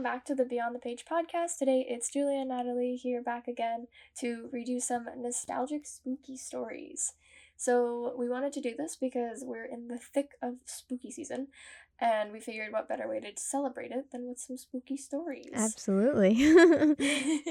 welcome back to the Beyond the Page podcast. Today it's Julia and Natalie here back again to read you some nostalgic spooky stories. So, we wanted to do this because we're in the thick of spooky season and we figured what better way to celebrate it than with some spooky stories. Absolutely.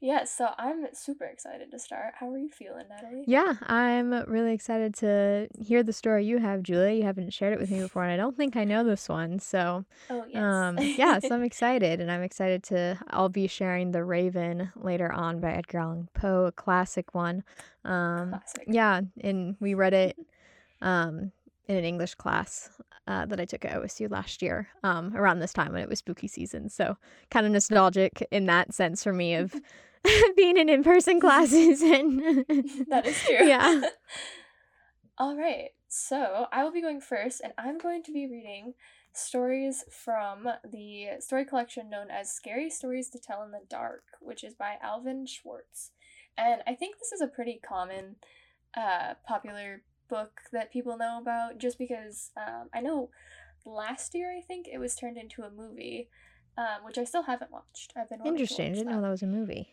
yes, so I'm super excited to start. How are you feeling, Natalie? yeah, I'm really excited to hear the story you have, Julia. You haven't shared it with me before, and I don't think I know this one. So, Oh, yes. um, yeah, so I'm excited, and I'm excited to. I'll be sharing The Raven later on by Edgar Allan Poe, a classic one. Um, Classic. yeah, and we read it um, in an English class uh, that I took at OSU last year um, around this time when it was spooky season. So kind of nostalgic in that sense for me of being in in-person classes and That is true. Yeah. All right. So I will be going first, and I'm going to be reading stories from the story collection known as Scary Stories to Tell in the Dark, which is by Alvin Schwartz. And I think this is a pretty common, uh, popular book that people know about just because um, I know last year, I think, it was turned into a movie. Um, which I still haven't watched. I've been Interesting. I didn't that. know that was a movie.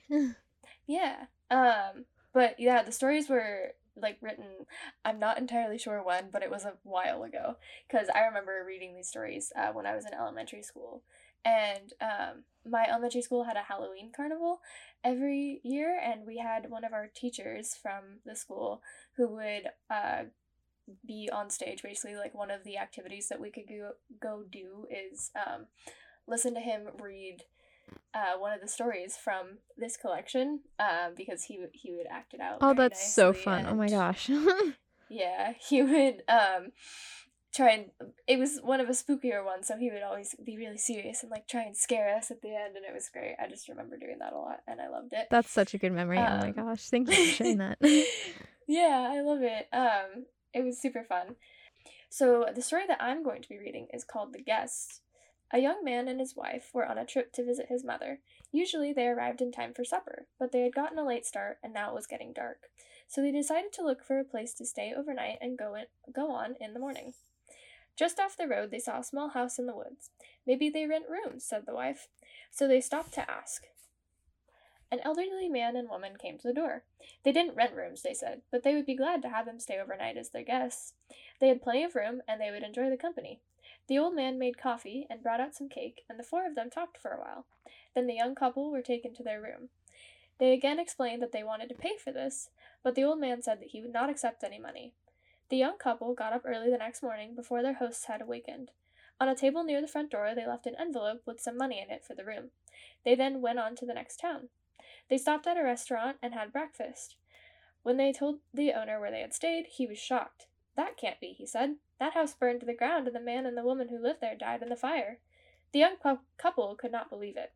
Yeah. Um, but yeah, the stories were like written. I'm not entirely sure when, but it was a while ago because I remember reading these stories uh, when I was in elementary school, and um, my elementary school had a Halloween carnival every year, and we had one of our teachers from the school who would uh, be on stage. Basically, like one of the activities that we could go go do is um, listen to him read uh, one of the stories from this collection um, because he would he would act it out. oh, that's so fun. Oh my gosh. Yeah, he would um try and it was one of a spookier ones, so he would always be really serious and like try and scare us at the end, and it was great. I just remember doing that a lot, and I loved it. that's such a good memory. oh my Um, gosh. Thank you for sharing that. yeah, I love it. Um, it was super fun. So the story that I'm going to be reading is called The Guest. A young man and his wife were on a trip to visit his mother. Usually they arrived in time for supper, but they had gotten a late start and now it was getting dark. So they decided to look for a place to stay overnight and go in, go on in the morning. Just off the road, they saw a small house in the woods. Maybe they rent rooms, said the wife. So they stopped to ask. An elderly man and woman came to the door. They didn't rent rooms, they said, but they would be glad to have them stay overnight as their guests. They had plenty of room, and they would enjoy the company. The old man made coffee and brought out some cake, and the four of them talked for a while. Then the young couple were taken to their room. They again explained that they wanted to pay for this, but the old man said that he would not accept any money. The young couple got up early the next morning before their hosts had awakened. On a table near the front door, they left an envelope with some money in it for the room. They then went on to the next town. They stopped at a restaurant and had breakfast. When they told the owner where they had stayed, he was shocked. That can't be, he said. That house burned to the ground, and the man and the woman who lived there died in the fire. The young cou- couple could not believe it.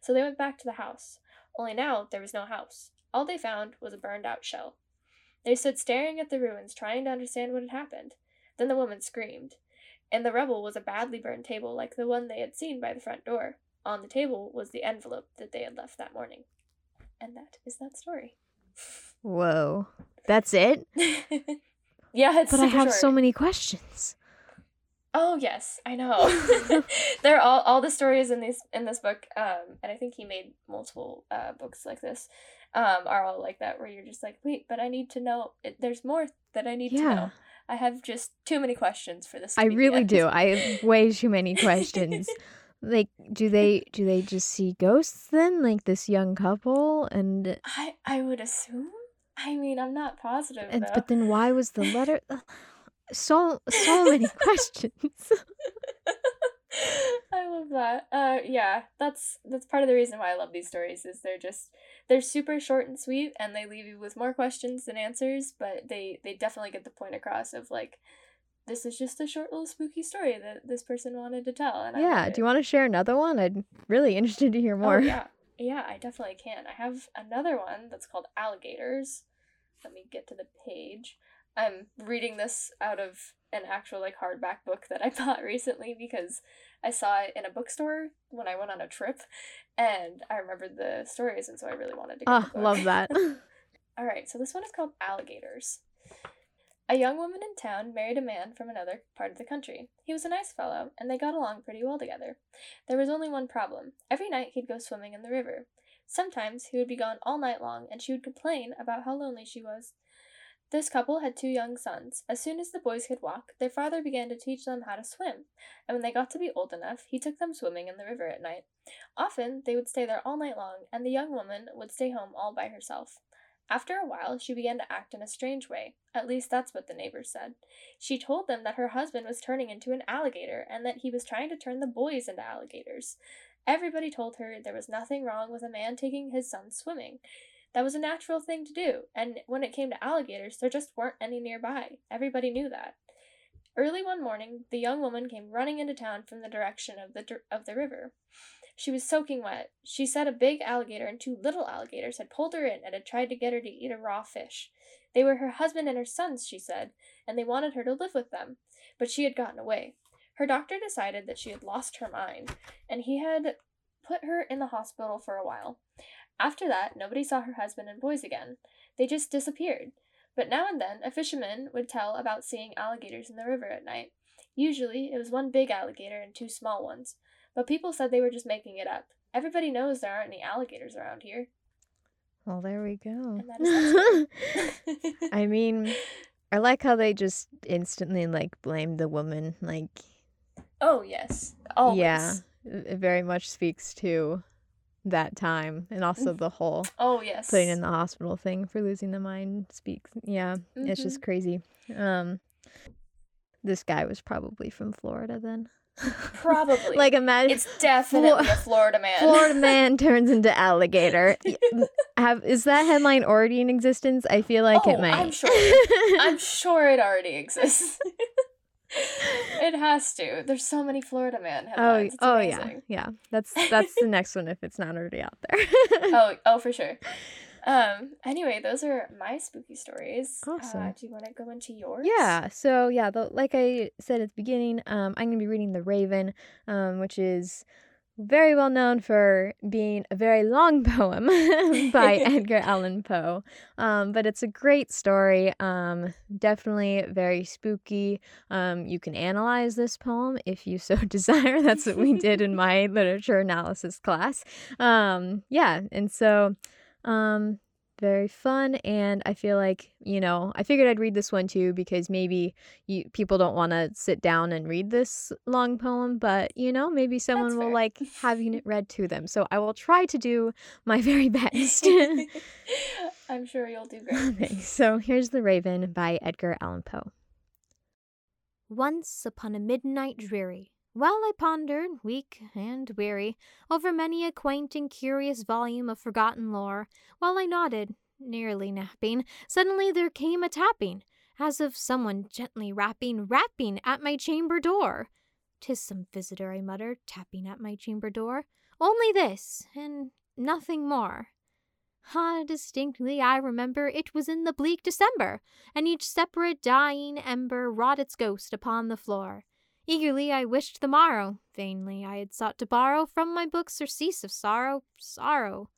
So they went back to the house. Only now there was no house. All they found was a burned out shell. They stood staring at the ruins, trying to understand what had happened. Then the woman screamed. and the rubble was a badly burned table like the one they had seen by the front door. On the table was the envelope that they had left that morning. And that is that story. Whoa. That's it? yeah, it's But I have short. so many questions. Oh yes, I know. They're all all the stories in this in this book, um, and I think he made multiple uh, books like this, um, are all like that where you're just like, wait, but I need to know. It, there's more that I need to know. I have just too many questions for this. I really do. I have way too many questions. like do they do they just see ghosts then like this young couple and I I would assume. I mean, I'm not positive and but then why was the letter so so many questions I love that. Uh, yeah, that's that's part of the reason why I love these stories. Is they're just they're super short and sweet, and they leave you with more questions than answers. But they they definitely get the point across of like, this is just a short little spooky story that this person wanted to tell. And yeah do you want to share another one i'm really interested to hear more Oh, yeah, yeah, I definitely can. I have another one that's called Alligators. Let me get to the page. I'm reading this out of an actual like hardback book that I bought recently because I saw it in a bookstore when I went on a trip, and I remembered the stories, and so I really wanted to. Get ah book. love that All right, so this one is called Alligators. A young woman in town married a man from another part of the country. He was a nice fellow, and they got along pretty well together. There was only one problem. Every night he'd go swimming in the river. Sometimes he would be gone all night long, and she would complain about how lonely she was. This couple had two young sons. As soon as the boys could walk, their father began to teach them how to swim, and when they got to be old enough, he took them swimming in the river at night. Often they would stay there all night long, and the young woman would stay home all by herself. After a while, she began to act in a strange way. At least that's what the neighbors said. She told them that her husband was turning into an alligator and that he was trying to turn the boys into alligators. Everybody told her there was nothing wrong with a man taking his son swimming. That was a natural thing to do, and when it came to alligators, there just weren't any nearby. Everybody knew that. Early one morning, the young woman came running into town from the direction of the of the river. She was soaking wet. She said a big alligator and two little alligators had pulled her in and had tried to get her to eat a raw fish. They were her husband and her sons, she said, and they wanted her to live with them, but she had gotten away. Her doctor decided that she had lost her mind, and he had put her in the hospital for a while. After that, nobody saw her husband and boys again. They just disappeared. But now and then, a fisherman would tell about seeing alligators in the river at night. Usually, it was one big alligator and two small ones but people said they were just making it up. Everybody knows there aren't any alligators around here. Well, there we go. I mean, I like how they just instantly like blame the woman. Like, oh yes, always. Yeah, it very much speaks to that time and also mm. the whole oh yes putting in the hospital thing for losing the mind speaks yeah mm-hmm. it's just mm-hmm. crazy um this guy was probably from florida then Probably. like imagine it's definitely a Florida man. Florida man turns into alligator. Have is that headline already in existence? I feel like oh, it might. I'm sure. I'm sure it already exists. it has to. There's so many Florida man oh, headlines. Oh, oh yeah, yeah. That's that's the next one if it's not already out there. oh, oh for sure. Um. Anyway, those are my spooky stories. Awesome. Uh, do you want to go into yours? Yeah. So yeah, the, like I said at the beginning, um, I'm gonna be reading The Raven, um, which is very well known for being a very long poem by Edgar Allan Poe. Um, but it's a great story. Um, definitely very spooky. Um, you can analyze this poem if you so desire. That's what we did in my literature analysis class. Um, yeah, and so um, very fun and i feel like you know i figured i'd read this one too because maybe you people don't want to sit down and read this long poem but you know maybe someone That's will fair. like having it read to them. So i will try to do my very best. I'm sure you'll do great. Okay so here's the raven by edgar allan poe. Once upon a midnight dreary while I pondered, weak and weary, over many a quaint and curious volume of forgotten lore, while I nodded, nearly napping, suddenly there came a tapping, as of someone gently rapping, rapping at my chamber door. "'Tis some visitor," I muttered, tapping at my chamber door. "Only this, and nothing more." Ah, distinctly I remember it was in the bleak December, and each separate dying ember wrought its ghost upon the floor. Eagerly I wished the morrow, vainly I had sought to borrow from my books surcease of sorrow, sorrow,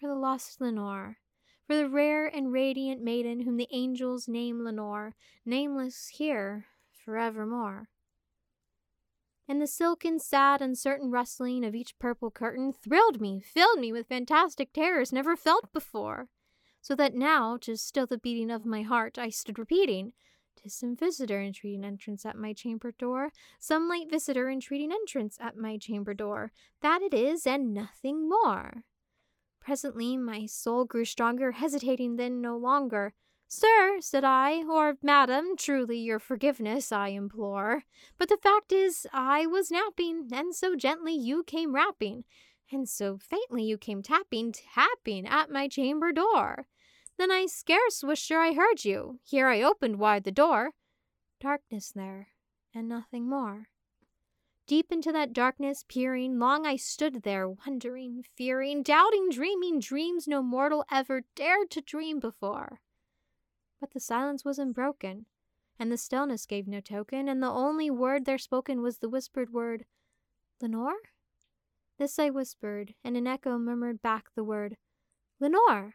for the lost Lenore, for the rare and radiant maiden whom the angels name Lenore, nameless here forevermore. And the silken, sad, uncertain rustling of each purple curtain thrilled me, filled me with fantastic terrors never felt before, so that now, just still the beating of my heart, I stood repeating, Tis some visitor entreating entrance at my chamber door, some late visitor entreating entrance at my chamber door. That it is, and nothing more. Presently my soul grew stronger, hesitating then no longer. Sir, said I, or madam, truly your forgiveness I implore. But the fact is, I was napping, and so gently you came rapping, and so faintly you came tapping, tapping at my chamber door. Then I scarce was sure I heard you. Here I opened wide the door. Darkness there, and nothing more. Deep into that darkness peering, long I stood there, wondering, fearing, doubting, dreaming dreams no mortal ever dared to dream before. But the silence was unbroken, and the stillness gave no token, and the only word there spoken was the whispered word, Lenore? This I whispered, and an echo murmured back the word, Lenore!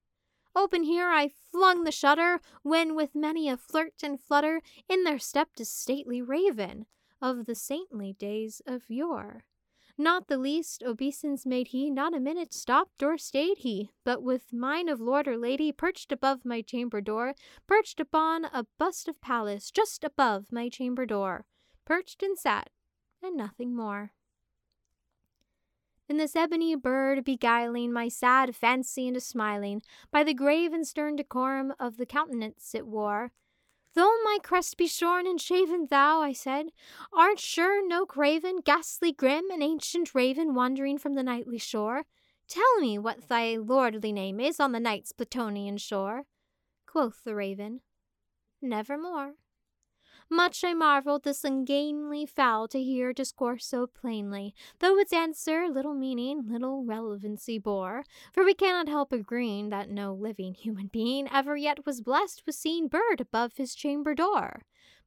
Open here I flung the shutter, when with many a flirt and flutter, in there stepped a stately raven of the saintly days of yore. Not the least obeisance made he, not a minute stopped or stayed he, but with mine of lord or lady perched above my chamber door, perched upon a bust of Pallas just above my chamber door, perched and sat, and nothing more. Then this ebony bird beguiling my sad fancy into smiling, by the grave and stern decorum of the countenance it wore, Though my crest be shorn and shaven, thou, I said, art sure no craven, ghastly grim, an ancient raven wandering from the nightly shore. Tell me what thy lordly name is on the night's Plutonian shore. Quoth the raven, Nevermore. Much I marvelled this ungainly fowl to hear discourse so plainly, though its answer little meaning, little relevancy bore. For we cannot help agreeing that no living human being ever yet was blessed with seeing bird above his chamber door,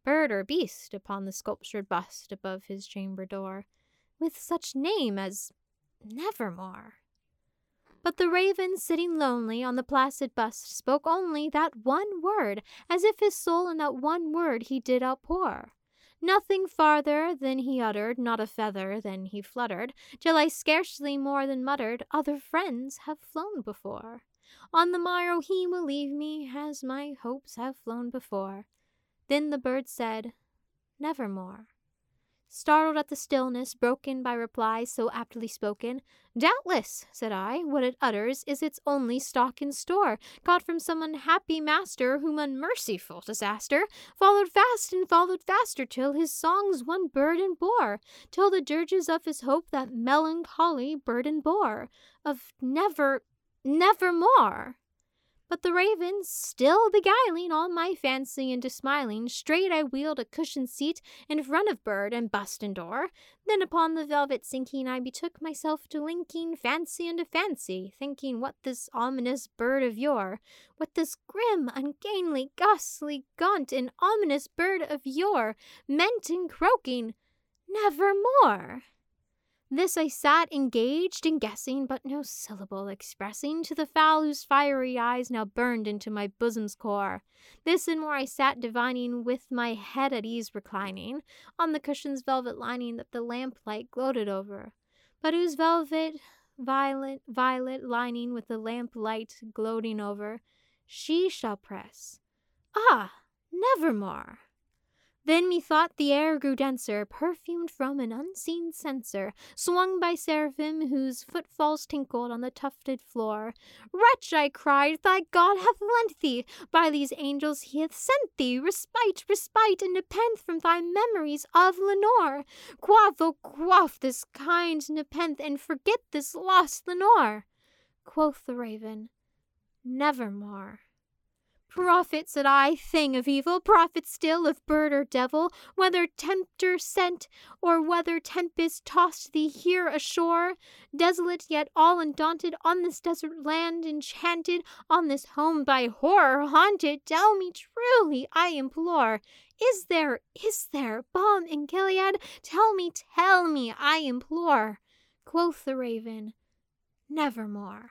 bird or beast upon the sculptured bust above his chamber door, with such name as Nevermore. But the raven, sitting lonely on the placid bust, spoke only that one word, as if his soul in that one word he did outpour. Nothing farther than he uttered, not a feather than he fluttered, till I scarcely more than muttered, Other friends have flown before. On the morrow he will leave me, as my hopes have flown before. Then the bird said, Nevermore startled at the stillness broken by replies so aptly spoken. Doubtless, said I, what it utters is its only stock in store, got from some unhappy master whom unmerciful disaster followed fast and followed faster till his songs one burden bore, till the dirges of his hope that melancholy burden bore, of never, nevermore. But the raven, still beguiling all my fancy into smiling, straight I wheeled a cushioned seat in front of bird and bust and door. Then upon the velvet sinking, I betook myself to linking fancy into fancy, thinking what this ominous bird of yore, what this grim, ungainly, ghastly, gaunt, and ominous bird of yore meant in croaking, Nevermore. This I sat engaged in guessing, but no syllable expressing to the fowl whose fiery eyes now burned into my bosom's core. This and more I sat divining, with my head at ease reclining, on the cushion's velvet lining that the lamplight gloated over, but whose velvet, violet, violet lining with the lamplight gloating over, she shall press. Ah, nevermore! Then methought the air grew denser, perfumed from an unseen censer, swung by seraphim whose footfalls tinkled on the tufted floor. Wretch, I cried, thy God hath lent thee, by these angels he hath sent thee, respite, respite, and nepenthe from thy memories of Lenore. Quaff, oh, quaff this kind nepenthe, and forget this lost Lenore. Quoth the raven, Nevermore. Prophet, said I, thing of evil, prophet still of bird or devil, whether tempter sent, or whether tempest tossed thee here ashore, desolate yet all undaunted, on this desert land enchanted, on this home by horror haunted, tell me truly, I implore, is there, is there balm in Gilead? Tell me, tell me, I implore. Quoth the raven, Nevermore.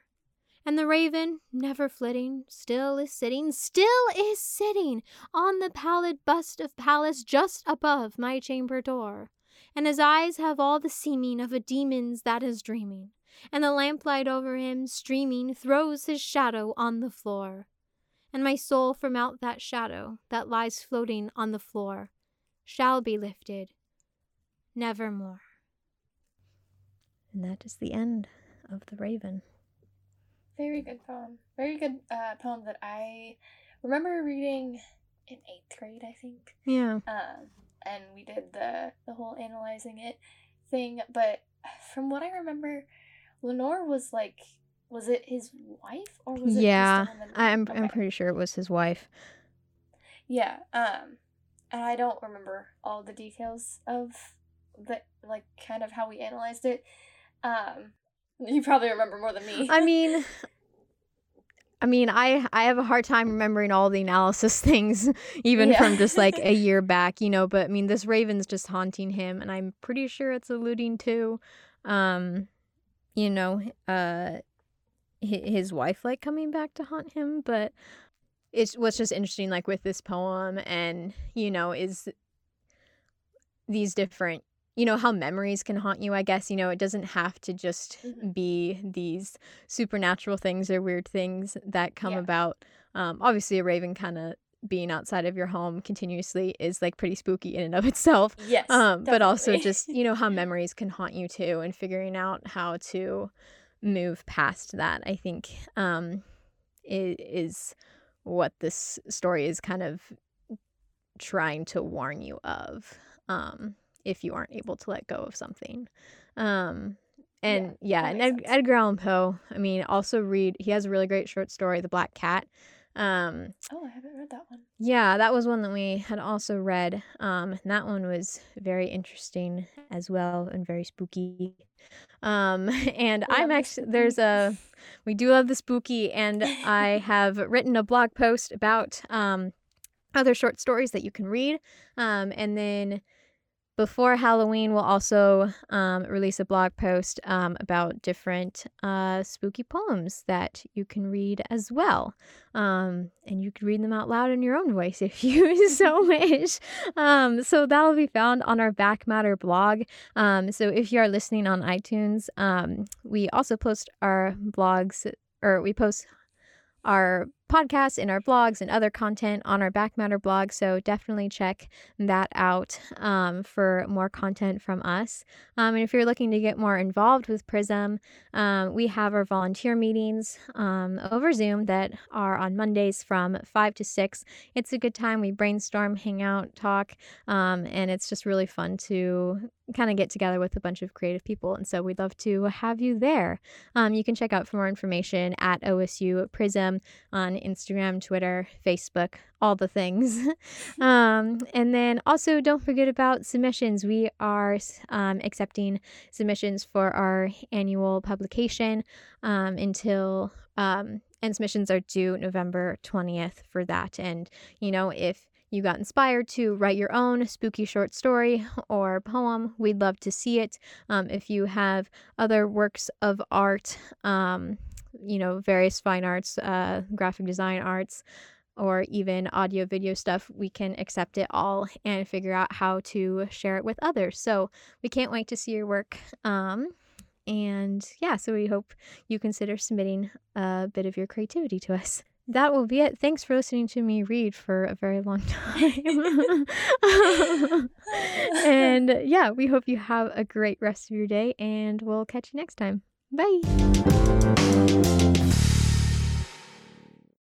And the raven, never flitting, still is sitting, still is sitting on the pallid bust of Pallas just above my chamber door. And his eyes have all the seeming of a demon's that is dreaming, and the lamplight over him, streaming, throws his shadow on the floor. And my soul from out that shadow that lies floating on the floor shall be lifted nevermore. And that is the end of The Raven. Very good poem. Very good uh, poem that I remember reading in eighth grade, I think. Yeah. Um, and we did the the whole analyzing it thing. But from what I remember, Lenore was like, was it his wife or was it? yeah? I'm I'm pretty sure it was his wife. Yeah. Um, and I don't remember all the details of the like kind of how we analyzed it. Um, you probably remember more than me. I mean, I mean, I I have a hard time remembering all the analysis things, even Yeah. from just like a year back, you know. But I mean, this raven's just haunting him, and I'm pretty sure it's alluding to, um, you know, uh, his wife like coming back to haunt him. But it's what's just interesting, like with this poem, and you know, is these different you know how memories can haunt you i guess you know it doesn't have to just Mhm. be these supernatural things or weird things that come Yeah. about um obviously a raven kind of being outside of your home continuously is like pretty spooky in and of itself yes. um but also just you know how memories can haunt you too and figuring out how to move past that i think um is what this story is kind of trying to warn you of um if you aren't able to let go of something um and yeah, that and Ed, edgar allan poe i mean also read he has a really great short story the black cat um Oh, I haven't read that one. yeah, that was one that we had also read. Um, and that one was very interesting as well and very spooky. Um, and We I'm the actually there's a we do love the spooky, and I have written a blog post about um other short stories that you can read. Um, and then before Halloween, we'll also um, release a blog post um, about different uh, spooky poems that you can read as well. Um, and you can read them out loud in your own voice if you so wish. Um, so that'll be found on our Back Matter blog. Um, so if you are listening on iTunes, um, we also post our blogs, or we post our podcasts in our blogs and other content on our Back Matter blog. So definitely check that out um, for more content from us. Um, and if you're looking to get more involved with Prism, um, we have our volunteer meetings um, over Zoom that are on Mondays from 5 to 6. It's a good time. We brainstorm, hang out, talk, um, and it's just really fun to kind of get together with a bunch of creative people. And so we'd love to have you there. Um, you can check out for more information at OSU Prism on Instagram, Twitter, Facebook, all the things. um, and then also don't forget about submissions. We are um, accepting submissions for our annual publication um, until. Um, and submissions are due November 20th for that. And, you know, if you got inspired to write your own spooky short story or poem, we'd love to see it. Um, if you have other works of art, um, you know, various fine arts, uh, graphic design arts, or even audio video stuff, we can accept it all and figure out how to share it with others. So we can't wait to see your work. Um, and yeah, so we hope you consider submitting a bit of your creativity to us. That will be it. Thanks for listening to me read for a very long time. and yeah, we hope you have a great rest of your day, and we'll catch you next time. Bye!